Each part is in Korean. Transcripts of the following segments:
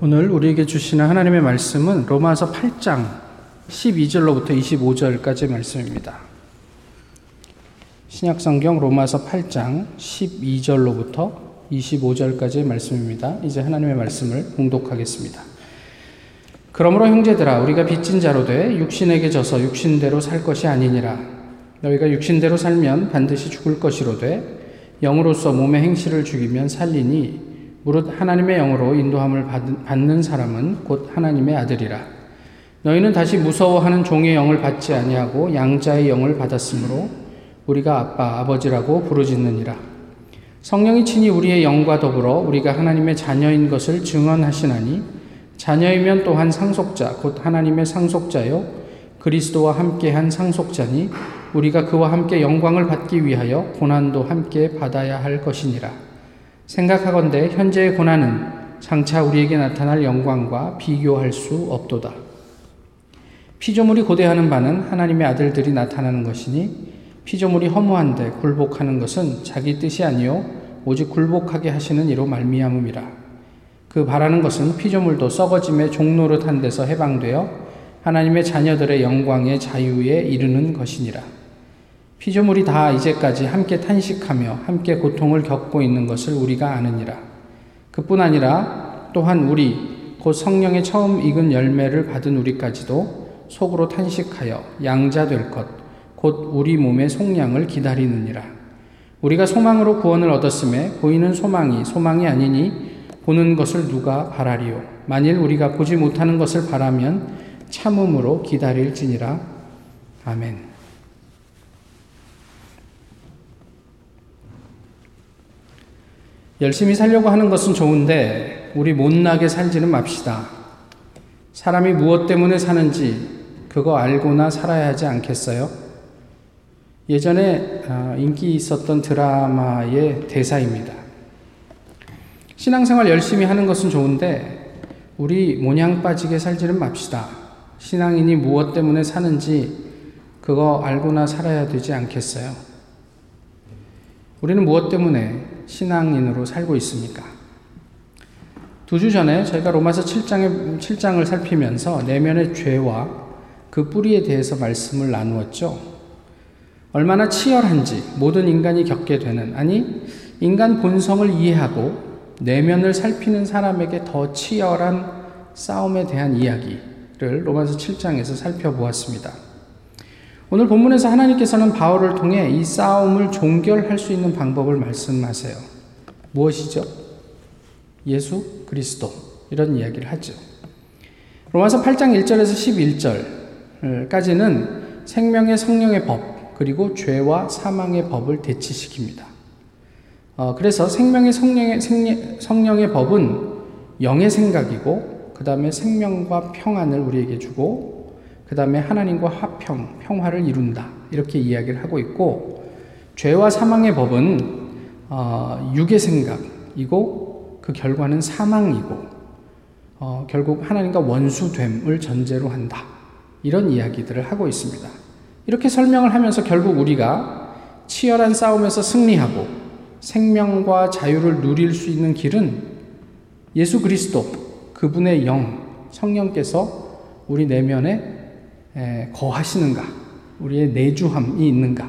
오늘 우리에게 주시는 하나님의 말씀은 로마서 8장 12절로부터 25절까지 말씀입니다. 신약성경 로마서 8장 12절로부터 25절까지의 말씀입니다. 이제 하나님의 말씀을 봉독하겠습니다. 그러므로 형제들아 우리가 빚진 자로 돼 육신에게 져서 육신대로 살 것이 아니니라 너희가 육신대로 살면 반드시 죽을 것이로되 영으로서 몸의 행실을 죽이면 살리니 무릇 하나님의 영으로 인도함을 받는 사람은 곧 하나님의 아들이라. 너희는 다시 무서워하는 종의 영을 받지 아니하고 양자의 영을 받았으므로 우리가 아빠 아버지라고 부르짖느니라. 성령이 친히 우리의 영과 더불어 우리가 하나님의 자녀인 것을 증언하시나니 자녀이면 또한 상속자 곧 하나님의 상속자요 그리스도와 함께한 상속자니 우리가 그와 함께 영광을 받기 위하여 고난도 함께 받아야 할 것이니라. 생각하건대 현재의 고난은 장차 우리에게 나타날 영광과 비교할 수 없도다. 피조물이 고대하는 바는 하나님의 아들들이 나타나는 것이니 피조물이 허무한데 굴복하는 것은 자기 뜻이 아니요 오직 굴복하게 하시는 이로 말미암음이라. 그 바라는 것은 피조물도 썩어짐의 종노릇한 데서 해방되어 하나님의 자녀들의 영광의 자유에 이르는 것이니라. 피조물이 다 이제까지 함께 탄식하며 함께 고통을 겪고 있는 것을 우리가 아느니라. 그뿐 아니라 또한 우리 곧 성령의 처음 익은 열매를 받은 우리까지도 속으로 탄식하여 양자 될 것, 곧 우리 몸의 속량을 기다리느니라. 우리가 소망으로 구원을 얻었음에 보이는 소망이 소망이 아니니 보는 것을 누가 바라리요. 만일 우리가 보지 못하는 것을 바라면 참음으로 기다릴지니라. 아멘. 열심히 살려고 하는 것은 좋은데 우리 못나게 살지는 맙시다. 사람이 무엇 때문에 사는지 그거 알고나 살아야 하지 않겠어요? 예전에 아, 인기 있었던 드라마의 대사입니다. 신앙생활 열심히 하는 것은 좋은데 우리 모냥 빠지게 살지는 맙시다. 신앙인이 무엇 때문에 사는지 그거 알고나 살아야 되지 않겠어요? 우리는 무엇 때문에 신앙인으로 살고 있습니까? 두 주 전에 저희가 로마서 7장의, 7장을 살피면서 내면의 죄와 그 뿌리에 대해서 말씀을 나누었죠. 얼마나 치열한지 모든 인간이 겪게 되는, 아니, 인간 본성을 이해하고 내면을 살피는 사람에게 더 치열한 싸움에 대한 이야기를 로마서 7장에서 살펴보았습니다. 오늘 본문에서 하나님께서는 바울을 통해 이 싸움을 종결할 수 있는 방법을 말씀하세요. 무엇이죠? 예수 그리스도 이런 이야기를 하죠. 로마서 8장 1절에서 11절까지는 생명의 성령의 법 그리고 죄와 사망의 법을 대치시킵니다. 어, 그래서 생명의 성령의, 생리, 성령의 법은 영의 생각이고 그 다음에 생명과 평안을 우리에게 주고 그 다음에 하나님과 화평, 평화를 이룬다. 이렇게 이야기를 하고 있고, 죄와 사망의 법은 어, 육의 생각이고, 그 결과는 사망이고, 어, 결국 하나님과 원수됨을 전제로 한다. 이런 이야기들을 하고 있습니다. 이렇게 설명을 하면서 결국 우리가 치열한 싸움에서 승리하고 생명과 자유를 누릴 수 있는 길은 예수 그리스도, 그분의 영, 성령께서 우리 내면에 거하시는가, 우리의 내주함이 있는가,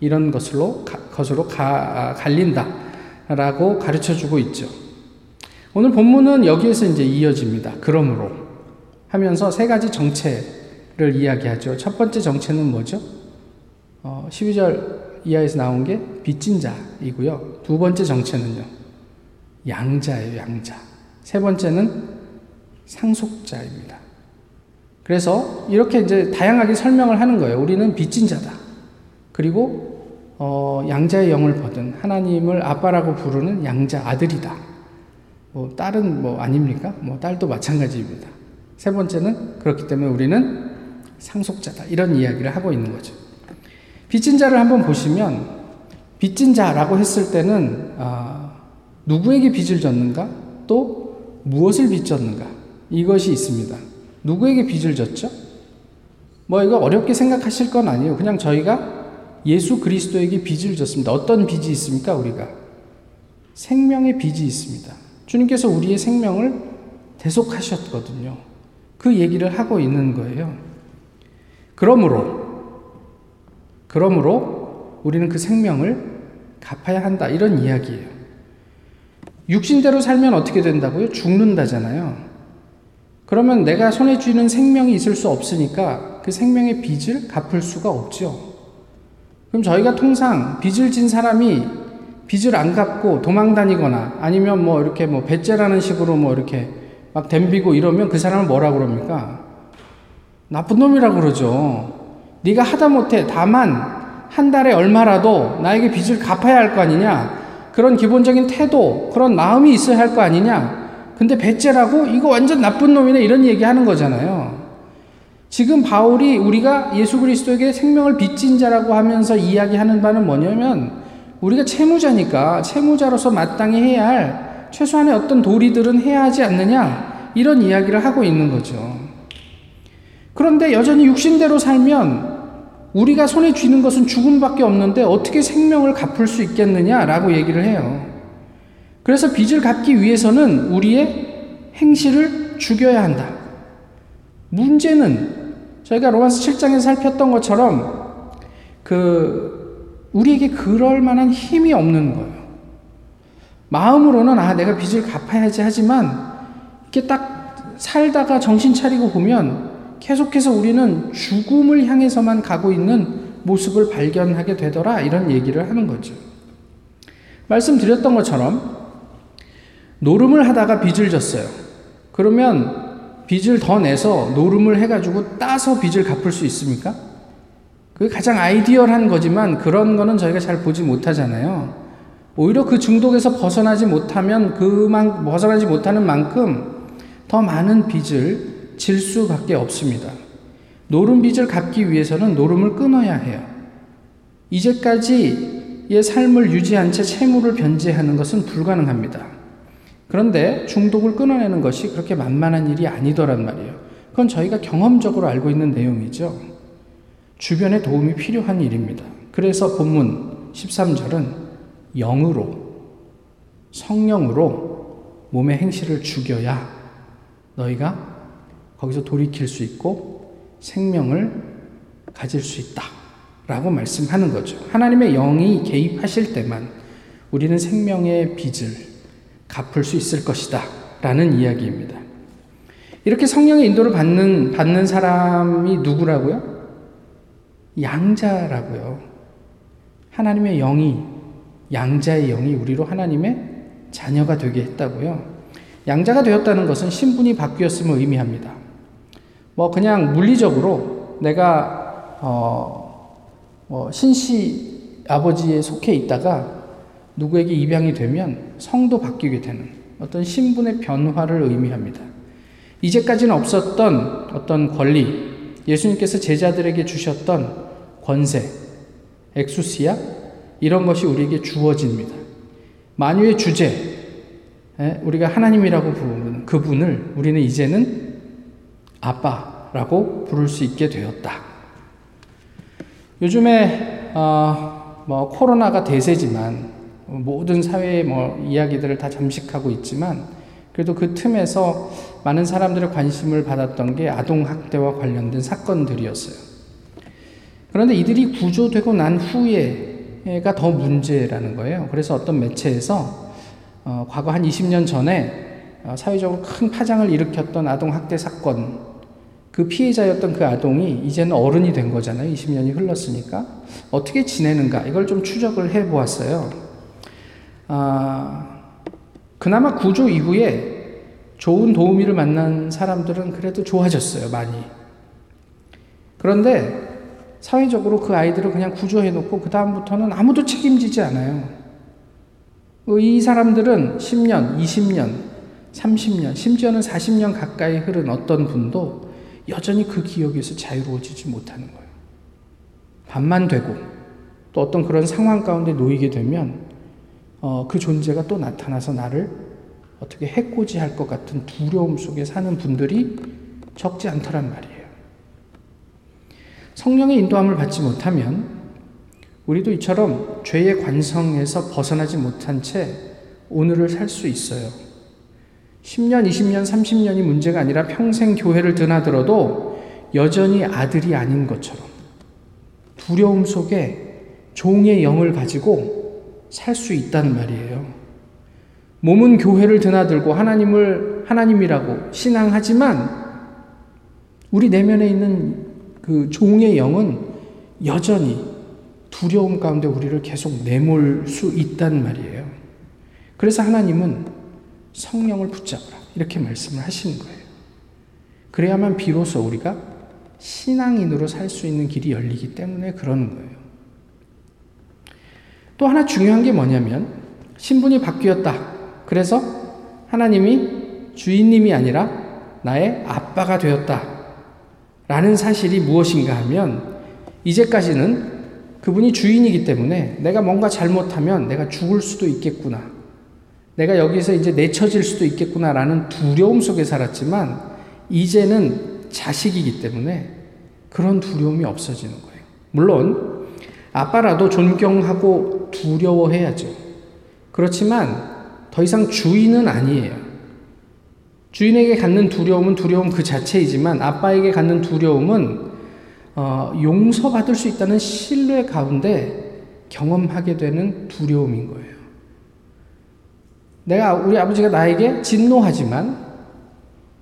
이런 것으로, 것으로 가, 아, 갈린다라고 가르쳐 주고 있죠. 오늘 본문은 여기에서 이제 이어집니다. 그러므로 하면서 세 가지 정체를 이야기하죠. 첫 번째 정체는 뭐죠? 어, 12절 이하에서 나온 게 빚진 자이고요. 두 번째 정체는요. 양자예요, 양자. 세 번째는 상속자입니다. 그래서 이렇게 이제 다양하게 설명을 하는 거예요. 우리는 빚진 자다. 그리고 어, 양자의 영을 받은 하나님을 아빠라고 부르는 양자 아들이다. 뭐 딸은 뭐 아닙니까? 뭐 딸도 마찬가지입니다. 세 번째는 그렇기 때문에 우리는 상속자다. 이런 이야기를 하고 있는 거죠. 빚진 자를 한번 보시면 빚진 자라고 했을 때는 아, 누구에게 빚을 졌는가? 또 무엇을 빚졌는가? 이것이 있습니다. 누구에게 빚을 졌죠? 뭐 이거 어렵게 생각하실 건 아니에요. 그냥 저희가 예수 그리스도에게 빚을 졌습니다. 어떤 빚이 있습니까, 우리가? 생명의 빚이 있습니다. 주님께서 우리의 생명을 대속하셨거든요. 그 얘기를 하고 있는 거예요. 그러므로, 그러므로 우리는 그 생명을 갚아야 한다. 이런 이야기예요. 육신대로 살면 어떻게 된다고요? 죽는다잖아요. 그러면 내가 손에 쥐는 생명이 있을 수 없으니까 그 생명의 빚을 갚을 수가 없죠. 그럼 저희가 통상 빚을 진 사람이 빚을 안 갚고 도망 다니거나 아니면 뭐 이렇게 뭐 배째라는 식으로 뭐 이렇게 막 덤비고 이러면 그 사람을 뭐라 그럽니까? 나쁜 놈이라 그러죠. 네가 하다 못해 다만 한 달에 얼마라도 나에게 빚을 갚아야 할 거 아니냐? 그런 기본적인 태도, 그런 마음이 있어야 할 거 아니냐? 근데 배째라고 이거 완전 나쁜 놈이네 이런 얘기 하는 거잖아요. 지금 바울이 우리가 예수 그리스도에게 생명을 빚진 자라고 하면서 이야기하는 바는 뭐냐면 우리가 채무자니까 채무자로서 마땅히 해야 할 최소한의 어떤 도리들은 해야 하지 않느냐 이런 이야기를 하고 있는 거죠. 그런데 여전히 육신대로 살면 우리가 손에 쥐는 것은 죽음밖에 없는데 어떻게 생명을 갚을 수 있겠느냐라고 얘기를 해요. 그래서 빚을 갚기 위해서는 우리의 행실을 죽여야 한다. 문제는 저희가 로마서 7장에서 살폈던 것처럼 그 우리에게 그럴 만한 힘이 없는 거예요. 마음으로는 아 내가 빚을 갚아야지 하지만 이렇게 딱 살다가 정신 차리고 보면 계속해서 우리는 죽음을 향해서만 가고 있는 모습을 발견하게 되더라 이런 얘기를 하는 거죠. 말씀드렸던 것처럼 노름을 하다가 빚을 졌어요. 그러면 빚을 더 내서 노름을 해가지고 따서 빚을 갚을 수 있습니까? 그게 가장 아이디얼한 거지만 그런 거는 저희가 잘 보지 못하잖아요. 오히려 그 중독에서 벗어나지 못하면 그만 벗어나지 못하는 만큼 더 많은 빚을 질 수밖에 없습니다. 노름 빚을 갚기 위해서는 노름을 끊어야 해요. 이제까지의 삶을 유지한 채 채무를 변제하는 것은 불가능합니다. 그런데 중독을 끊어내는 것이 그렇게 만만한 일이 아니더란 말이에요. 그건 저희가 경험적으로 알고 있는 내용이죠. 주변에 도움이 필요한 일입니다. 그래서 본문 13절은 영으로, 성령으로 몸의 행실을 죽여야 너희가 거기서 돌이킬 수 있고 생명을 가질 수 있다. 라고 말씀하는 거죠. 하나님의 영이 개입하실 때만 우리는 생명의 빚을 갚을 수 있을 것이다. 라는 이야기입니다. 이렇게 성령의 인도를 받는, 받는 사람이 누구라고요? 양자라고요. 하나님의 영이, 양자의 영이 우리로 하나님의 자녀가 되게 했다고요. 양자가 되었다는 것은 신분이 바뀌었음을 의미합니다. 뭐 그냥 물리적으로 내가 어, 뭐 신씨 아버지에 속해 있다가 누구에게 입양이 되면 성도 바뀌게 되는 어떤 신분의 변화를 의미합니다. 이제까지는 없었던 어떤 권리, 예수님께서 제자들에게 주셨던 권세, 엑수시아, 이런 것이 우리에게 주어집니다. 만유의 주제, 우리가 하나님이라고 부르는 그분을 우리는 이제는 아빠라고 부를 수 있게 되었다. 요즘에 어, 뭐 코로나가 대세지만 모든 사회의 뭐 이야기들을 다 잠식하고 있지만 그래도 그 틈에서 많은 사람들의 관심을 받았던 게 아동 학대와 관련된 사건들이었어요. 그런데 이들이 구조되고 난 후에가 더 문제라는 거예요. 그래서 어떤 매체에서 어, 과거 한 20년 전에 어, 사회적으로 큰 파장을 일으켰던 아동 학대 사건, 그 피해자였던 그 아동이 이제는 어른이 된 거잖아요. 20년이 흘렀으니까. 어떻게 지내는가, 이걸 좀 추적을 해 보았어요. 아, 그나마 구조 이후에 좋은 도우미를 만난 사람들은 그래도 좋아졌어요, 많이. 그런데 사회적으로 그 아이들을 그냥 구조해놓고 그다음부터는 아무도 책임지지 않아요. 이 사람들은 10년, 20년, 30년, 심지어는 40년 가까이 흐른 어떤 분도 여전히 그 기억에서 자유로워지지 못하는 거예요. 밤만 되고 또 어떤 그런 상황 가운데 놓이게 되면 어, 그 존재가 또 나타나서 나를 어떻게 해코지할 것 같은 두려움 속에 사는 분들이 적지 않더란 말이에요. 성령의 인도함을 받지 못하면 우리도 이처럼 죄의 관성에서 벗어나지 못한 채 오늘을 살 수 있어요. 10년, 20년, 30년이 문제가 아니라 평생 교회를 드나들어도 여전히 아들이 아닌 것처럼 두려움 속에 종의 영을 가지고 살 수 있단 말이에요. 몸은 교회를 드나들고 하나님을 하나님이라고 신앙하지만 우리 내면에 있는 그 종의 영은 여전히 두려움 가운데 우리를 계속 내몰 수 있단 말이에요. 그래서 하나님은 성령을 붙잡으라. 이렇게 말씀을 하시는 거예요. 그래야만 비로소 우리가 신앙인으로 살 수 있는 길이 열리기 때문에 그러는 거예요. 또 하나 중요한 게 뭐냐면 신분이 바뀌었다. 그래서 하나님이 주인님이 아니라 나의 아빠가 되었다. 라는 사실이 무엇인가 하면 이제까지는 그분이 주인이기 때문에 내가 뭔가 잘못하면 내가 죽을 수도 있겠구나. 내가 여기서 이제 내쳐질 수도 있겠구나라는 두려움 속에 살았지만 이제는 자식이기 때문에 그런 두려움이 없어지는 거예요. 물론 아빠라도 존경하고 두려워해야죠. 그렇지만 더 이상 주인은 아니에요. 주인에게 갖는 두려움은 두려움 그 자체이지만 아빠에게 갖는 두려움은 어, 용서받을 수 있다는 신뢰 가운데 경험하게 되는 두려움인 거예요. 내가 우리 아버지가 나에게 진노하지만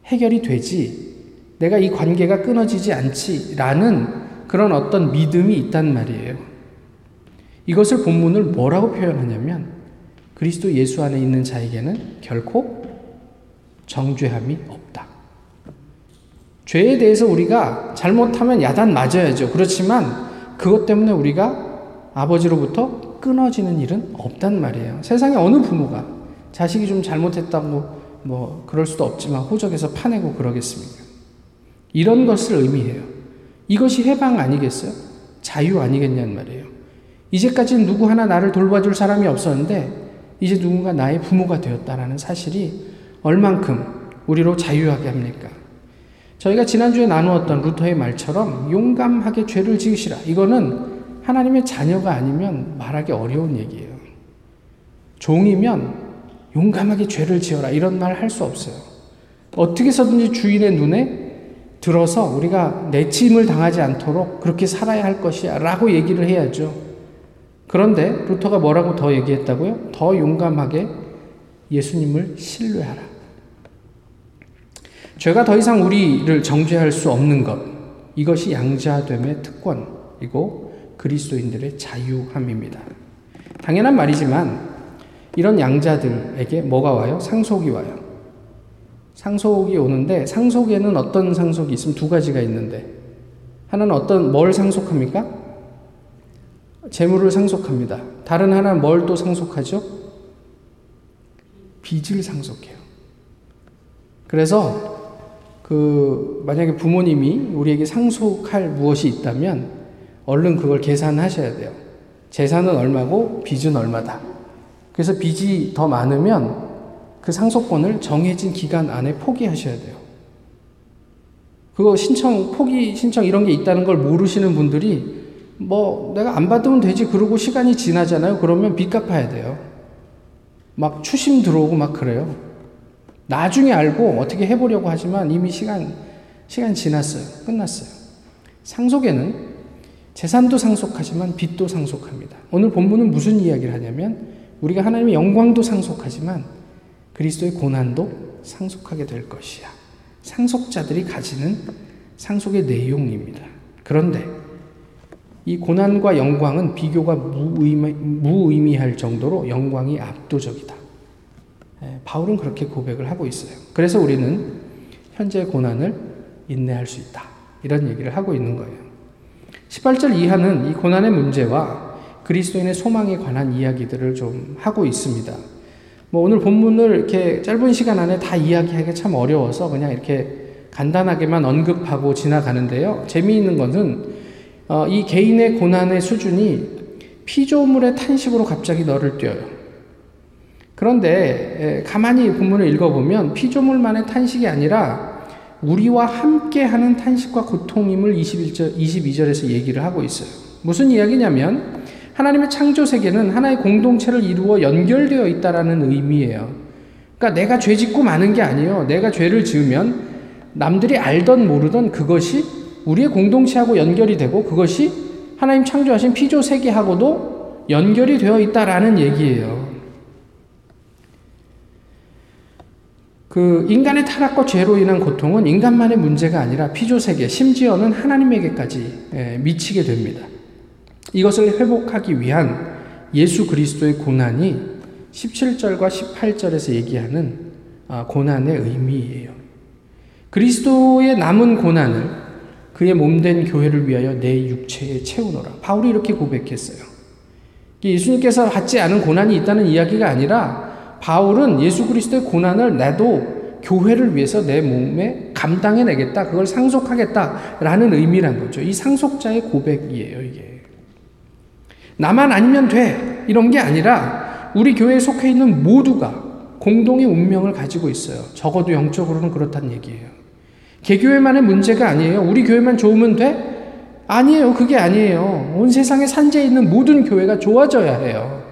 해결이 되지. 내가 이 관계가 끊어지지 않지라는 그런 어떤 믿음이 있단 말이에요. 이것을 본문을 뭐라고 표현하냐면 그리스도 예수 안에 있는 자에게는 결코 정죄함이 없다. 죄에 대해서 우리가 잘못하면 야단 맞아야죠. 그렇지만 그것 때문에 우리가 아버지로부터 끊어지는 일은 없단 말이에요. 세상에 어느 부모가 자식이 좀 잘못했다고 뭐 그럴 수도 없지만 호적에서 파내고 그러겠습니까? 이런 것을 의미해요. 이것이 해방 아니겠어요? 자유 아니겠냐는 말이에요. 이제까지는 누구 하나 나를 돌봐줄 사람이 없었는데 이제 누군가 나의 부모가 되었다라는 사실이 얼만큼 우리로 자유하게 합니까? 저희가 지난주에 나누었던 루터의 말처럼 용감하게 죄를 지으시라. 이거는 하나님의 자녀가 아니면 말하기 어려운 얘기예요. 종이면 용감하게 죄를 지어라. 이런 말 할 수 없어요. 어떻게 해서든지 주인의 눈에 들어서 우리가 내침을 당하지 않도록 그렇게 살아야 할 것이야. 라고 얘기를 해야죠. 그런데 루터가 뭐라고 더 얘기했다고요? 더 용감하게 예수님을 신뢰하라. 죄가 더 이상 우리를 정죄할 수 없는 것. 이것이 양자됨의 특권이고 그리스도인들의 자유함입니다. 당연한 말이지만 이런 양자들에게 뭐가 와요? 상속이 와요. 상속이 오는데 상속에는 어떤 상속이 있으면 두 가지가 있는데 하나는 어떤 뭘 상속합니까? 재물을 상속합니다. 다른 하나는 뭘 또 상속하죠? 빚을 상속해요. 그래서 그 만약에 부모님이 우리에게 상속할 무엇이 있다면 얼른 그걸 계산하셔야 돼요. 재산은 얼마고 빚은 얼마다. 그래서 빚이 더 많으면 그 상속권을 정해진 기간 안에 포기하셔야 돼요. 그거 신청, 포기 신청 이런 게 있다는 걸 모르시는 분들이 뭐 내가 안 받으면 되지 그러고 시간이 지나잖아요. 그러면 빚 갚아야 돼요. 막 추심 들어오고 막 그래요. 나중에 알고 어떻게 해보려고 하지만 이미 시간, 시간 지났어요. 끝났어요. 상속에는 재산도 상속하지만 빚도 상속합니다. 오늘 본문은 무슨 이야기를 하냐면 우리가 하나님의 영광도 상속하지만 그리스도의 고난도 상속하게 될 것이야. 상속자들이 가지는 상속의 내용입니다. 그런데 이 고난과 영광은 비교가 무의미, 무의미할 정도로 영광이 압도적이다. 예, 바울은 그렇게 고백을 하고 있어요. 그래서 우리는 현재 고난을 인내할 수 있다. 이런 얘기를 하고 있는 거예요. 18절 이하는 이 고난의 문제와 그리스도인의 소망에 관한 이야기들을 좀 하고 있습니다. 뭐 오늘 본문을 이렇게 짧은 시간 안에 다 이야기하기 참 어려워서 그냥 이렇게 간단하게만 언급하고 지나가는데요. 재미있는 것은 어, 이 개인의 고난의 수준이 피조물의 탄식으로 갑자기 너를 뛰어요. 그런데 가만히 본문을 읽어보면 피조물만의 탄식이 아니라 우리와 함께 하는 탄식과 고통임을 21절, 22절에서 얘기를 하고 있어요. 무슨 이야기냐면 하나님의 창조 세계는 하나의 공동체를 이루어 연결되어 있다라는 의미예요. 그러니까 내가 죄 짓고 마는 게 아니에요. 내가 죄를 지으면 남들이 알던 모르던 그것이 우리의 공동체하고 연결이 되고 그것이 하나님 창조하신 피조 세계하고도 연결이 되어 있다라는 얘기예요. 그 인간의 타락과 죄로 인한 고통은 인간만의 문제가 아니라 피조 세계, 심지어는 하나님에게까지 예, 미치게 됩니다. 이것을 회복하기 위한 예수 그리스도의 고난이 17절과 18절에서 얘기하는 아, 고난의 의미예요. 그리스도의 남은 고난을 그의 몸된 교회를 위하여 내 육체에 채우노라. 바울이 이렇게 고백했어요. 예수님께서 받지 않은 고난이 있다는 이야기가 아니라 바울은 예수 그리스도의 고난을 나도 교회를 위해서 내 몸에 감당해내겠다. 그걸 상속하겠다라는 의미란 거죠. 이 상속자의 고백이에요, 이게. 나만 아니면 돼. 이런 게 아니라 우리 교회에 속해 있는 모두가 공동의 운명을 가지고 있어요. 적어도 영적으로는 그렇다는 얘기예요. 개교회만의 문제가 아니에요. 우리 교회만 좋으면 돼? 아니에요. 그게 아니에요. 온 세상에 산재에 있는 모든 교회가 좋아져야 해요.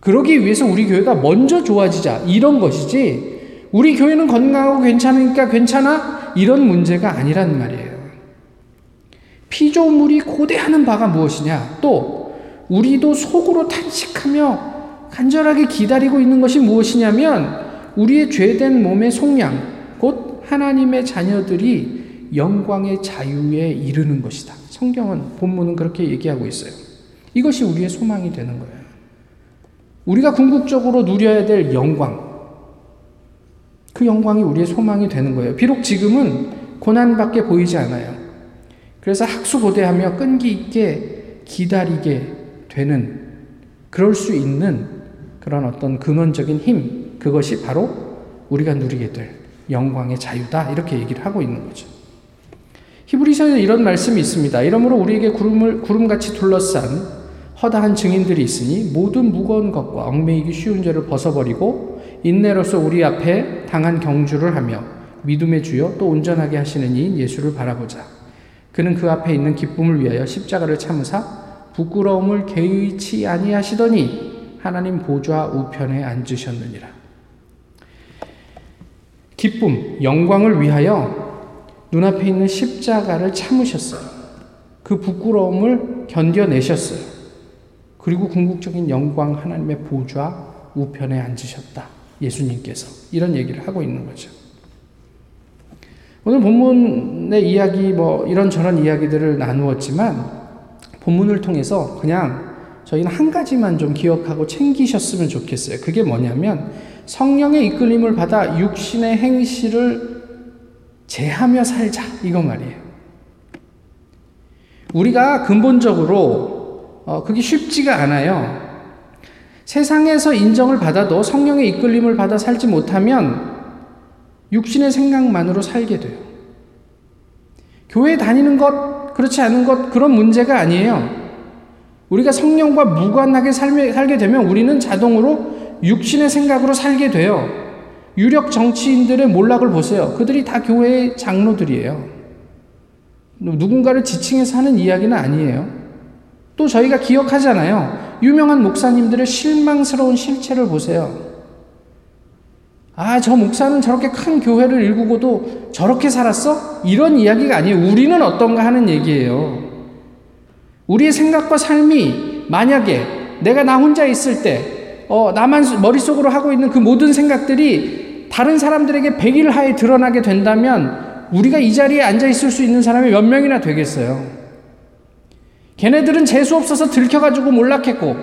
그러기 위해서 우리 교회가 먼저 좋아지자. 이런 것이지. 우리 교회는 건강하고 괜찮으니까 괜찮아? 이런 문제가 아니란 말이에요. 피조물이 고대하는 바가 무엇이냐? 또, 우리도 속으로 탄식하며 간절하게 기다리고 있는 것이 무엇이냐면, 우리의 죄된 몸의 속량, 곧 하나님의 자녀들이 영광의 자유에 이르는 것이다. 성경은, 본문은 그렇게 얘기하고 있어요. 이것이 우리의 소망이 되는 거예요. 우리가 궁극적으로 누려야 될 영광, 그 영광이 우리의 소망이 되는 거예요. 비록 지금은 고난밖에 보이지 않아요. 그래서 학수고대하며 끈기 있게 기다리게 되는 그럴 수 있는 그런 어떤 근원적인 힘 그것이 바로 우리가 누리게 될 영광의 자유다 이렇게 얘기를 하고 있는 거죠. 히브리서에 이런 말씀이 있습니다. 이러므로 우리에게 구름을 구름같이 둘러싼 허다한 증인들이 있으니 모든 무거운 것과 얽매이기 쉬운 죄를 벗어버리고 인내로서 우리 앞에 당한 경주를 하며 믿음의 주여 또 온전하게 하시는 이인 예수를 바라보자. 그는 그 앞에 있는 기쁨을 위하여 십자가를 참으사 부끄러움을 개의치 아니하시더니 하나님 보좌 우편에 앉으셨느니라. 기쁨, 영광을 위하여 눈앞에 있는 십자가를 참으셨어요. 그 부끄러움을 견뎌내셨어요. 그리고 궁극적인 영광 하나님의 보좌 우편에 앉으셨다. 예수님께서 이런 얘기를 하고 있는 거죠. 오늘 본문의 이야기 뭐 이런저런 이야기들을 나누었지만 본문을 통해서 그냥 저희는 한 가지만 좀 기억하고 챙기셨으면 좋겠어요. 그게 뭐냐면 성령의 이끌림을 받아 육신의 행실을 제하며 살자 이거 말이에요. 우리가 근본적으로 어, 그게 쉽지가 않아요. 세상에서 인정을 받아도 성령의 이끌림을 받아 살지 못하면 육신의 생각만으로 살게 돼요. 교회 다니는 것, 그렇지 않은 것, 그런 문제가 아니에요. 우리가 성령과 무관하게 살게 되면 우리는 자동으로 육신의 생각으로 살게 돼요. 유력 정치인들의 몰락을 보세요. 그들이 다 교회의 장로들이에요. 누군가를 지칭해서 하는 이야기는 아니에요. 또 저희가 기억하잖아요. 유명한 목사님들의 실망스러운 실체를 보세요. 아, 저 목사는 저렇게 큰 교회를 일구고도 저렇게 살았어? 이런 이야기가 아니에요. 우리는 어떤가 하는 얘기예요. 우리의 생각과 삶이 만약에 내가 나 혼자 있을 때, 어, 나만 머릿속으로 하고 있는 그 모든 생각들이 다른 사람들에게 백일 하에 드러나게 된다면 우리가 이 자리에 앉아 있을 수 있는 사람이 몇 명이나 되겠어요. 걔네들은 재수 없어서 들켜가지고 몰락했고,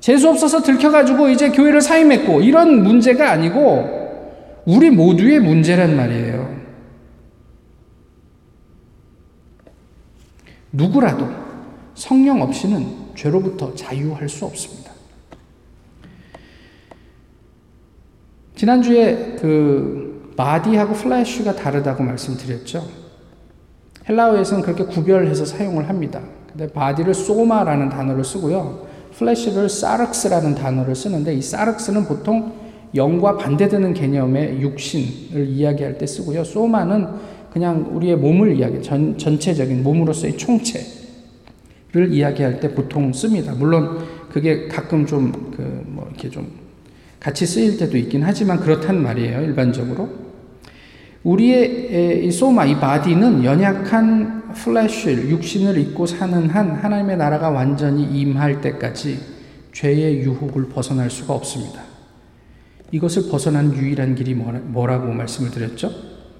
재수 없어서 들켜가지고 이제 교회를 사임했고, 이런 문제가 아니고, 우리 모두의 문제란 말이에요. 누구라도 성령 없이는 죄로부터 자유할 수 없습니다. 지난주에 그 바디하고 플래쉬가 다르다고 말씀드렸죠. 헬라어에서는 그렇게 구별해서 사용을 합니다. 근데 body를 소마라는 단어를 쓰고요. flesh를 사르크스라는 단어를 쓰는데 이 사르크스는 보통 영과 반대되는 개념의 육신을 이야기할 때 쓰고요. 소마는 그냥 우리의 몸을 이야기, 전, 전체적인 몸으로서의 총체를 이야기할 때 보통 씁니다. 물론 그게 가끔 좀, 그, 뭐, 이렇게 좀 같이 쓰일 때도 있긴 하지만 그렇단 말이에요, 일반적으로. 우리의 이 소마, 이 body는 연약한 flesh, 육신을 입고 사는 한 하나님의 나라가 완전히 임할 때까지 죄의 유혹을 벗어날 수가 없습니다. 이것을 벗어난 유일한 길이 뭐라고 말씀을 드렸죠?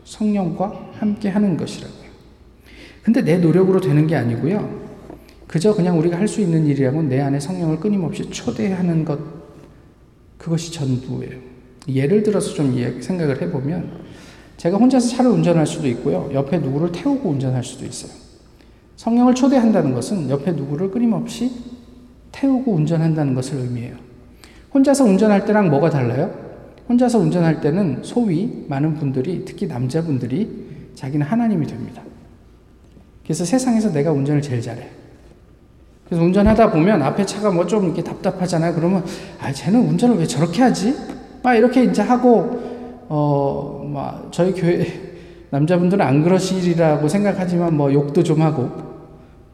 성령과 함께 하는 것이라고요. 근데 내 노력으로 되는 게 아니고요. 그저 그냥 우리가 할 수 있는 일이라면 내 안에 성령을 끊임없이 초대하는 것, 그것이 전부예요. 예를 들어서 좀 생각을 해보면, 제가 혼자서 차를 운전할 수도 있고요. 옆에 누구를 태우고 운전할 수도 있어요. 성령을 초대한다는 것은 옆에 누구를 끊임없이 태우고 운전한다는 것을 의미해요. 혼자서 운전할 때랑 뭐가 달라요? 혼자서 운전할 때는 소위 많은 분들이, 특히 남자분들이 자기는 하나님이 됩니다. 그래서 세상에서 내가 운전을 제일 잘해. 그래서 운전하다 보면 앞에 차가 뭐 좀 이렇게 답답하잖아요. 그러면 아 쟤는 운전을 왜 저렇게 하지? 막 이렇게 이제 하고 어막 저희 교회 남자분들은 안 그러시리라고 생각하지만 뭐 욕도 좀 하고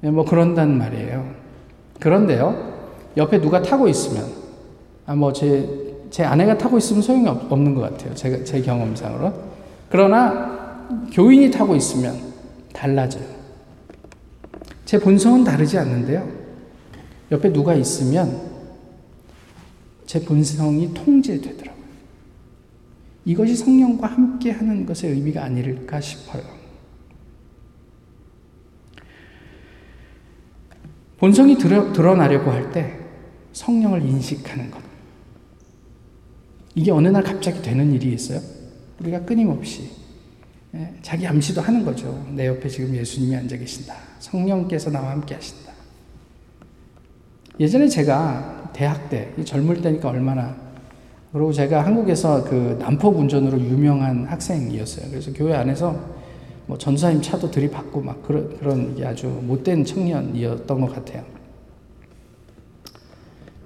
예, 뭐 그런단 말이에요. 그런데요 옆에 누가 타고 있으면 아 뭐 제 제 아내가 타고 있으면 소용이 없 는 것 같아요. 제가 제 경험상으로. 그러나 교인이 타고 있으면 달라져요. 제 본성은 다르지 않는데요. 옆에 누가 있으면 제 본성이 통제되더라고요. 이것이 성령과 함께 하는 것의 의미가 아닐까 싶어요. 본성이 드러, 드러나려고 할 때 성령을 인식하는 것. 이게 어느 날 갑자기 되는 일이 있어요. 우리가 끊임없이 예, 자기 암시도 하는 거죠. 내 옆에 지금 예수님이 앉아 계신다. 성령께서 나와 함께 하신다. 예전에 제가 대학 때, 젊을 때니까 얼마나, 그리고 제가 한국에서 그 난폭 운전으로 유명한 학생이었어요. 그래서 교회 안에서 뭐 전사님 차도 들이받고 막 그런, 그런 아주 못된 청년이었던 것 같아요.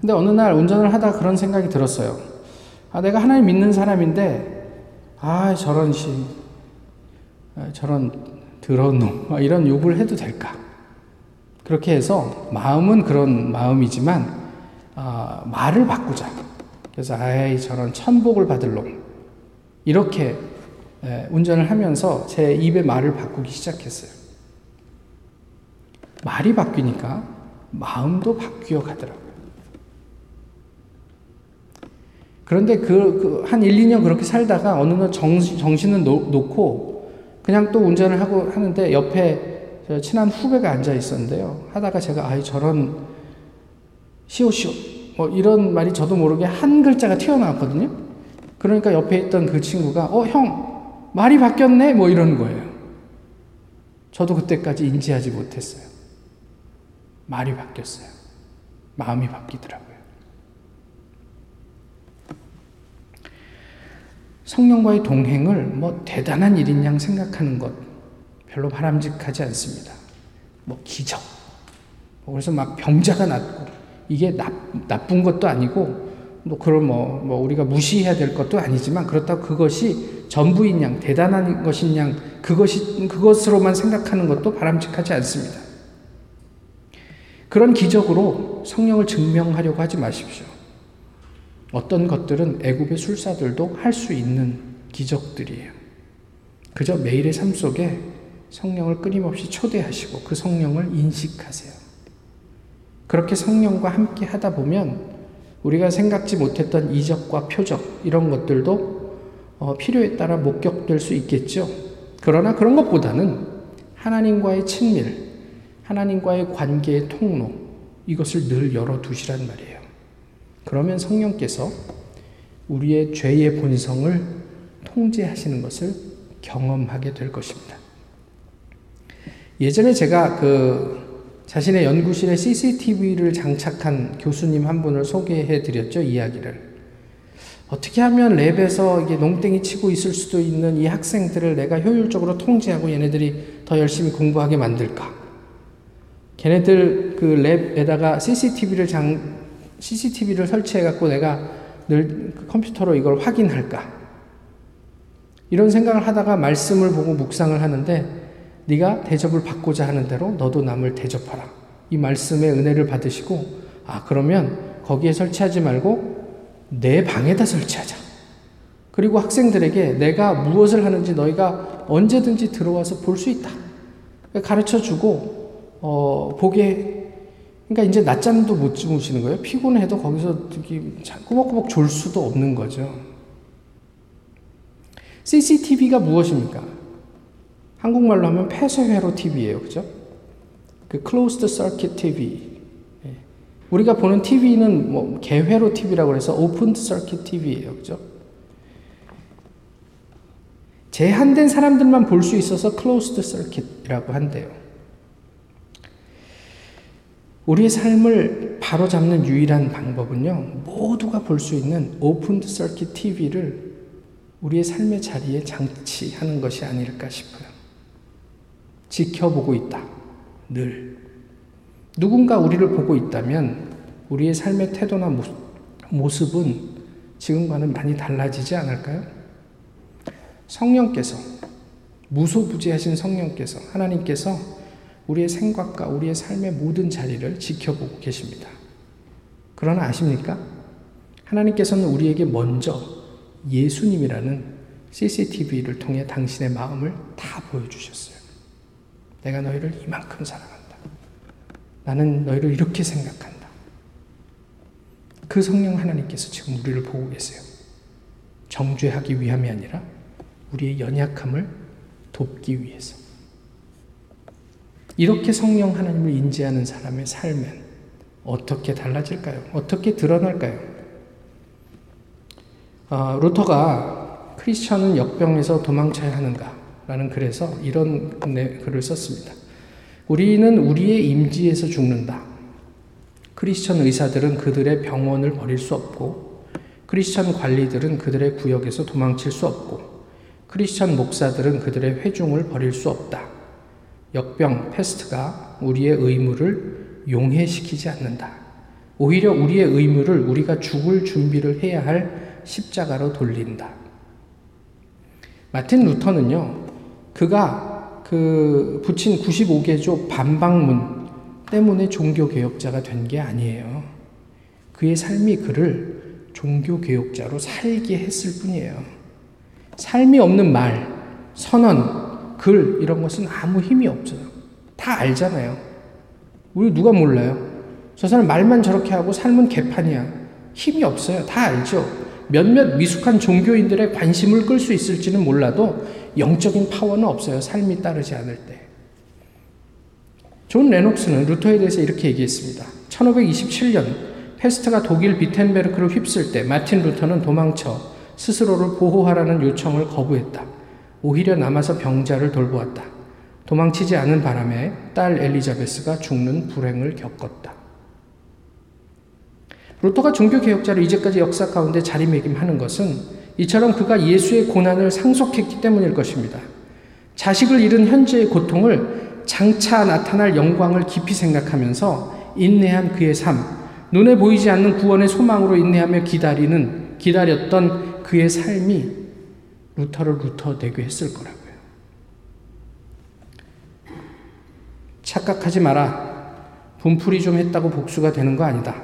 근데 어느 날 운전을 하다 그런 생각이 들었어요. 아, 내가 하나님 믿는 사람인데, 아, 저런 시, 아, 저런 더러운 놈, 이런 욕을 해도 될까? 그렇게 해서 마음은 그런 마음이지만 어, 말을 바꾸자. 그래서 아이 저런 천복을 받을 놈 이렇게 에, 운전을 하면서 제 입의 말을 바꾸기 시작했어요. 말이 바뀌니까 마음도 바뀌어 가더라고요. 그런데 그, 그 한 1, 2년 그렇게 살다가 어느 날 정신, 정신은 놓, 놓고 그냥 또 운전을 하고 하는데 옆에 친한 후배가 앉아 있었는데요. 하다가 제가 아이 저런 시오시오 뭐 이런 말이 저도 모르게 한 글자가 튀어나왔거든요. 그러니까 옆에 있던 그 친구가 어 형 말이 바뀌었네 뭐 이런 거예요. 저도 그때까지 인지하지 못했어요. 말이 바뀌었어요. 마음이 바뀌더라고요. 성령과의 동행을 뭐 대단한 일인 양 생각하는 것 별로 바람직하지 않습니다. 뭐 기적. 뭐 그래서 막 병자가 낫고 이게 나, 나쁜 것도 아니고 뭐 그런 뭐, 뭐 우리가 무시해야 될 것도 아니지만 그렇다고 그것이 전부인 양 대단한 것인 양 그것이 그것으로만 생각하는 것도 바람직하지 않습니다. 그런 기적으로 성령을 증명하려고 하지 마십시오. 어떤 것들은 애굽의 술사들도 할 수 있는 기적들이에요. 그저 매일의 삶 속에 성령을 끊임없이 초대하시고 그 성령을 인식하세요. 그렇게 성령과 함께 하다 보면 우리가 생각지 못했던 이적과 표적 이런 것들도 어, 필요에 따라 목격될 수 있겠죠. 그러나 그런 것보다는 하나님과의 친밀, 하나님과의 관계의 통로 이것을 늘 열어 두시란 말이에요. 그러면 성령께서 우리의 죄의 본성을 통제하시는 것을 경험하게 될 것입니다. 예전에 제가 그 자신의 연구실에 CCTV를 장착한 교수님 한 분을 소개해 드렸죠, 이야기를. 어떻게 하면 랩에서 이게 농땡이 치고 있을 수도 있는 이 학생들을 내가 효율적으로 통제하고 얘네들이 더 열심히 공부하게 만들까? 걔네들 그 랩에다가 CCTV를 장, CCTV를 설치해갖고 내가 늘 컴퓨터로 이걸 확인할까? 이런 생각을 하다가 말씀을 보고 묵상을 하는데 네가 대접을 받고자 하는 대로 너도 남을 대접하라. 이 말씀의 은혜를 받으시고 아 그러면 거기에 설치하지 말고 내 방에다 설치하자. 그리고 학생들에게 내가 무엇을 하는지 너희가 언제든지 들어와서 볼 수 있다. 가르쳐 주고, 어, 보게, 그러니까 이제 낮잠도 못 주무시는 거예요. 피곤해도 거기서 꾸벅꾸벅 졸 수도 없는 거죠. CCTV가 무엇입니까? 한국말로 하면 폐쇄회로 TV예요. 그죠? 그 closed circuit TV. 예. 우리가 보는 TV는 뭐 개회로 TV라고 해서 open circuit TV예요. 그죠? 제한된 사람들만 볼 수 있어서 closed circuit이라고 한대요. 우리의 삶을 바로잡는 유일한 방법은요, 모두가 볼 수 있는 오픈 서킷 TV를 우리의 삶의 자리에 장치하는 것이 아닐까 싶어요. 지켜보고 있다. 늘. 누군가 우리를 보고 있다면 우리의 삶의 태도나 모습은 지금과는 많이 달라지지 않을까요? 성령께서, 무소부지하신 성령께서, 하나님께서 우리의 생각과 우리의 삶의 모든 자리를 지켜보고 계십니다. 그러나 아십니까? 하나님께서는 우리에게 먼저 예수님이라는 CCTV를 통해 당신의 마음을 다 보여주셨어요. 내가 너희를 이만큼 사랑한다. 나는 너희를 이렇게 생각한다. 그 성령 하나님께서 지금 우리를 보고 계세요. 정죄하기 위함이 아니라 우리의 연약함을 돕기 위해서. 이렇게 성령 하나님을 인지하는 사람의 삶은 어떻게 달라질까요? 어떻게 드러날까요? 어, 루터가 크리스천은 역병에서 도망쳐야 하는가? 라는 글에서 이런 글을 썼습니다. 우리는 우리의 임지에서 죽는다. 크리스천 의사들은 그들의 병원을 버릴 수 없고, 크리스천 관리들은 그들의 구역에서 도망칠 수 없고, 크리스천 목사들은 그들의 회중을 버릴 수 없다. 역병, 페스트가 우리의 의무를 용해시키지 않는다. 오히려 우리의 의무를 우리가 죽을 준비를 해야 할 십자가로 돌린다. 마틴 루터는요, 그가 그 붙인 95개조 반박문 때문에 종교개혁자가 된 게 아니에요. 그의 삶이 그를 종교개혁자로 살게 했을 뿐이에요. 삶이 없는 말, 선언, 글, 이런 것은 아무 힘이 없어요. 다 알잖아요. 우리 누가 몰라요? 저 사람 말만 저렇게 하고 삶은 개판이야. 힘이 없어요. 다 알죠. 몇몇 미숙한 종교인들의 관심을 끌 수 있을지는 몰라도 영적인 파워는 없어요. 삶이 따르지 않을 때. 존 레녹스는 루터에 대해서 이렇게 얘기했습니다. 1527년 페스트가 독일 비텐베르크를 휩쓸 때 마틴 루터는 도망쳐 스스로를 보호하라는 요청을 거부했다. 오히려 남아서 병자를 돌보았다. 도망치지 않은 바람에 딸 엘리자베스가 죽는 불행을 겪었다. 루터가 종교개혁자로 이제까지 역사 가운데 자리매김하는 것은 이처럼 그가 예수의 고난을 상속했기 때문일 것입니다. 자식을 잃은 현재의 고통을 장차 나타날 영광을 깊이 생각하면서 인내한 그의 삶, 눈에 보이지 않는 구원의 소망으로 인내하며 기다리는, 기다렸던 그의 삶이 루터를 루터 되게 했을 거라고요. 착각하지 마라. 분풀이 좀 했다고 복수가 되는 거 아니다.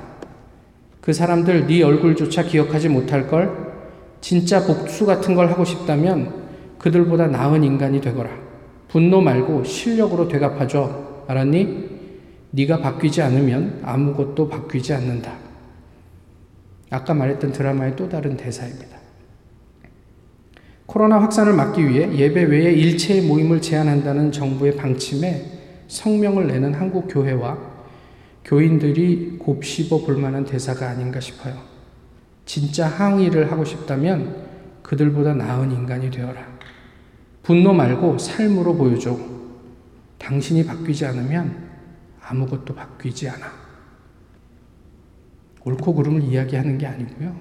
그 사람들 네 얼굴조차 기억하지 못할 걸 진짜 복수 같은 걸 하고 싶다면 그들보다 나은 인간이 되거라. 분노 말고 실력으로 되갚아줘. 알았니? 네가 바뀌지 않으면 아무것도 바뀌지 않는다. 아까 말했던 드라마의 또 다른 대사입니다. 코로나 확산을 막기 위해 예배 외에 일체의 모임을 제한한다는 정부의 방침에 성명을 내는 한국 교회와 교인들이 곱씹어 볼 만한 대사가 아닌가 싶어요. 진짜 항의를 하고 싶다면 그들보다 나은 인간이 되어라. 분노 말고 삶으로 보여줘. 당신이 바뀌지 않으면 아무것도 바뀌지 않아. 옳고 그름을 이야기하는 게 아니고요.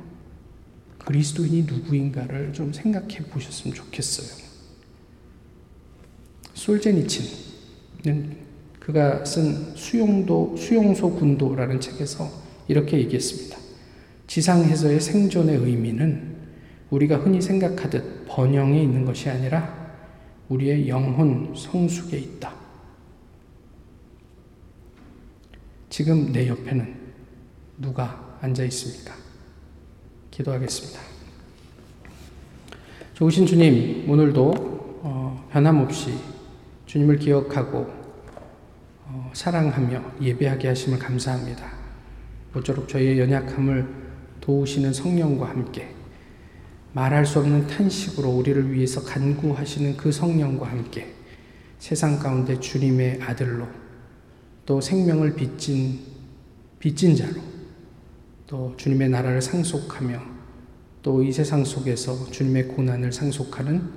그리스도인이 누구인가를 좀 생각해 보셨으면 좋겠어요. 솔제니친은 그가 쓴 수용도, 수용소 군도라는 책에서 이렇게 얘기했습니다. 지상에서의 생존의 의미는 우리가 흔히 생각하듯 번영에 있는 것이 아니라 우리의 영혼 성숙에 있다. 지금 내 옆에는 누가 앉아 있습니까? 기도하겠습니다. 좋으신 주님, 오늘도 어, 변함없이 주님을 기억하고 어, 사랑하며 예배하게 하심을 감사합니다. 모쪼록 저희의 연약함을 도우시는 성령과 함께 말할 수 없는 탄식으로 우리를 위해서 간구하시는 그 성령과 함께 세상 가운데 주님의 아들로 또 생명을 빚진 빚진 자로 또 주님의 나라를 상속하며 또 이 세상 속에서 주님의 고난을 상속하는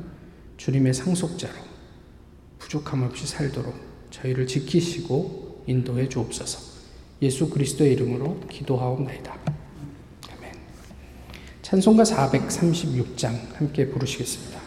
주님의 상속자로 부족함 없이 살도록 저희를 지키시고 인도해 주옵소서. 예수 그리스도의 이름으로 기도하옵나이다. 찬송가 436장 함께 부르시겠습니다.